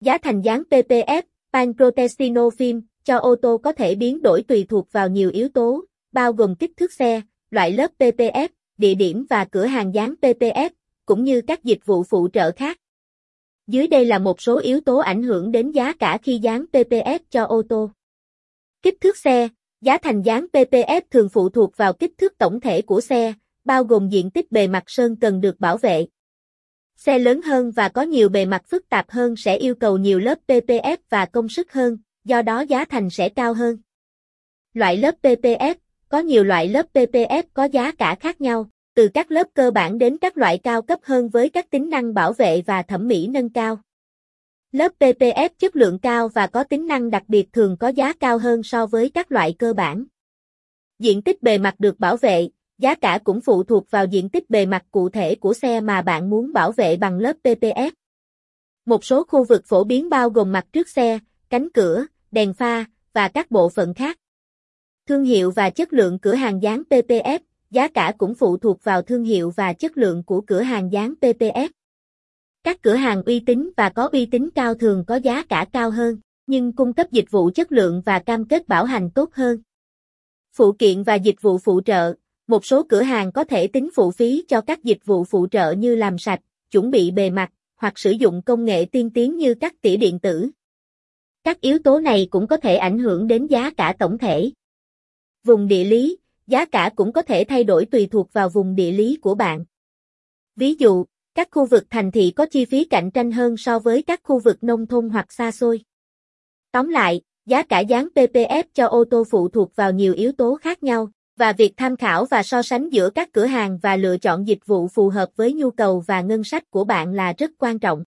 Giá thành dán PPF, Pancrotestino Film, cho ô tô có thể biến đổi tùy thuộc vào nhiều yếu tố, bao gồm kích thước xe, loại lớp PPF, địa điểm và cửa hàng dán PPF, cũng như các dịch vụ phụ trợ khác. Dưới đây là một số yếu tố ảnh hưởng đến giá cả khi dán PPF cho ô tô. Kích thước xe, giá thành dán PPF thường phụ thuộc vào kích thước tổng thể của xe, bao gồm diện tích bề mặt sơn cần được bảo vệ. Xe lớn hơn và có nhiều bề mặt phức tạp hơn sẽ yêu cầu nhiều lớp PPF và công sức hơn, do đó giá thành sẽ cao hơn. Loại lớp PPF Có nhiều loại lớp PPF có giá cả khác nhau, từ các lớp cơ bản đến các loại cao cấp hơn với các tính năng bảo vệ và thẩm mỹ nâng cao. Lớp PPF chất lượng cao và có tính năng đặc biệt thường có giá cao hơn so với các loại cơ bản. Diện tích bề mặt được bảo vệ, giá cả cũng phụ thuộc vào diện tích bề mặt cụ thể của xe mà bạn muốn bảo vệ bằng lớp PPF. Một số khu vực phổ biến bao gồm mặt trước xe, cánh cửa, đèn pha và các bộ phận khác. Thương hiệu và chất lượng cửa hàng dán PPF, giá cả cũng phụ thuộc vào thương hiệu và chất lượng của cửa hàng dán PPF. Các cửa hàng uy tín và có uy tín cao thường có giá cả cao hơn, nhưng cung cấp dịch vụ chất lượng và cam kết bảo hành tốt hơn. Phụ kiện và dịch vụ phụ trợ, một số cửa hàng có thể tính phụ phí cho các dịch vụ phụ trợ như làm sạch, chuẩn bị bề mặt, hoặc sử dụng công nghệ tiên tiến như các tỉa điện tử. Các yếu tố này cũng có thể ảnh hưởng đến giá cả tổng thể. Vùng địa lý, giá cả cũng có thể thay đổi tùy thuộc vào vùng địa lý của bạn. Ví dụ, các khu vực thành thị có chi phí cạnh tranh hơn so với các khu vực nông thôn hoặc xa xôi. Tóm lại, giá cả dán PPF cho ô tô phụ thuộc vào nhiều yếu tố khác nhau, và việc tham khảo và so sánh giữa các cửa hàng và lựa chọn dịch vụ phù hợp với nhu cầu và ngân sách của bạn là rất quan trọng.